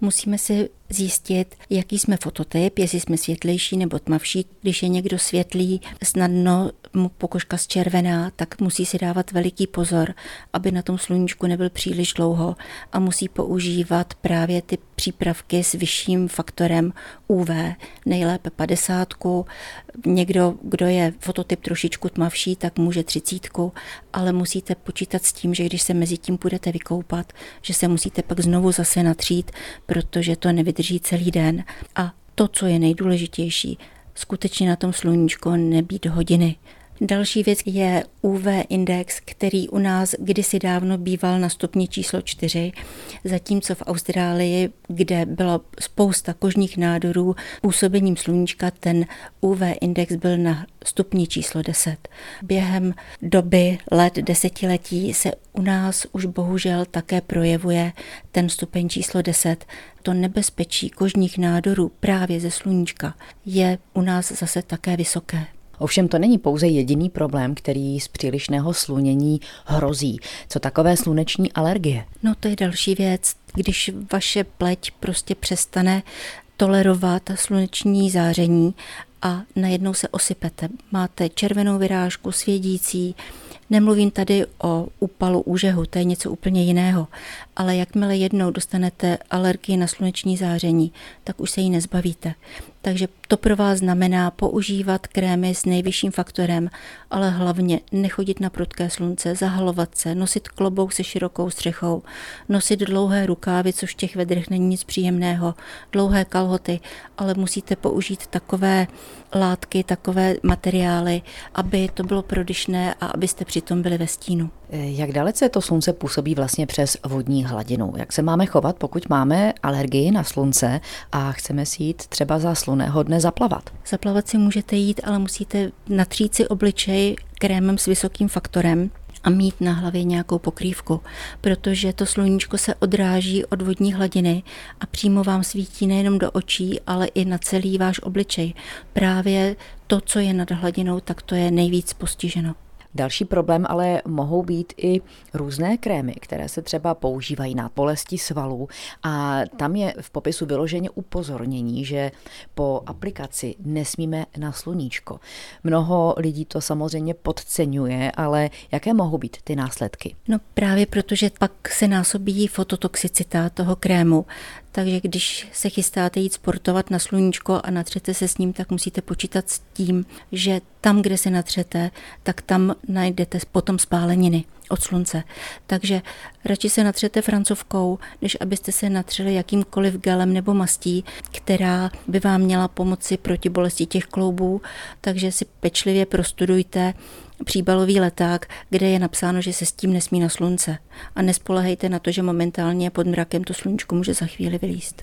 Musíme si zjistit, jaký jsme fototyp, jestli jsme světlejší nebo tmavší. Když je někdo světlý, snadno mu pokožka zčervená, tak musí si dávat veliký pozor, aby na tom sluníčku nebyl příliš dlouho a musí používat právě ty přípravky s vyšším faktorem UV, nejlépe 50. Někdo, kdo je fototyp trošičku tmavší, tak může 30, ale musíte počítat s tím, že když se mezi tím budete vykoupat, že se musíte pak znovu zase natřít, protože to nevydrží celý den. A to, co je nejdůležitější, skutečně na tom sluníčku nebýt hodiny. Další věc je UV index, který u nás kdysi dávno býval na stupni číslo 4, zatímco v Austrálii, kde byla spousta kožních nádorů působením sluníčka, ten UV index byl na stupni číslo 10. Během doby let desetiletí se u nás už bohužel také projevuje ten stupeň číslo 10. To nebezpečí kožních nádorů právě ze sluníčka je u nás zase také vysoké. Ovšem to není pouze jediný problém, který z přílišného slunění hrozí. Co takové sluneční alergie? No to je další věc. Když vaše pleť prostě přestane tolerovat sluneční záření a najednou se osypete. Máte červenou vyrážku, svědící, Nemluvím tady o úpalu úžehu, to je něco úplně jiného, ale jakmile jednou dostanete alergii na sluneční záření, tak už se jí nezbavíte. Takže to pro vás znamená používat krémy s nejvyšším faktorem, ale hlavně nechodit na prudké slunce, zahalovat se, nosit klobouk se širokou střechou, nosit dlouhé rukávy, což v těch vedrech není nic příjemného, dlouhé kalhoty, ale musíte použít takové látky, takové materiály, aby to bylo prodyšné a abyste přitom byli ve stínu. Jak dalece to slunce působí vlastně přes vodní hladinu? Jak se máme chovat, pokud máme alergii na slunce a chceme si jít třeba za sluného dne zaplavat? Zaplavat si můžete jít, ale musíte natřít si obličej krémem s vysokým faktorem, a mít na hlavě nějakou pokrývku, protože to sluníčko se odráží od vodní hladiny a přímo vám svítí nejenom do očí, ale i na celý váš obličej. Právě to, co je nad hladinou, tak to je nejvíc postiženo. Další problém ale mohou být i různé krémy, které se třeba používají na bolesti svalů a tam je v popisu vyloženě upozornění, že po aplikaci nesmíme na sluníčko. Mnoho lidí to samozřejmě podceňuje, ale jaké mohou být ty následky? No právě protože pak se násobí fototoxicita toho krému, takže když se chystáte jít sportovat na sluníčko a natřete se s ním, tak musíte počítat s tím, že tam, kde se natřete, tak tam najdete potom spáleniny od slunce. Takže radši se natřete francovkou, než abyste se natřeli jakýmkoliv gelem nebo mastí, která by vám měla pomoci proti bolesti těch kloubů. Takže si pečlivě prostudujte příbalový leták, kde je napsáno, že se s tím nesmí na slunce. A nespolehejte na to, že momentálně pod mrakem to sluníčko může za chvíli vylíst.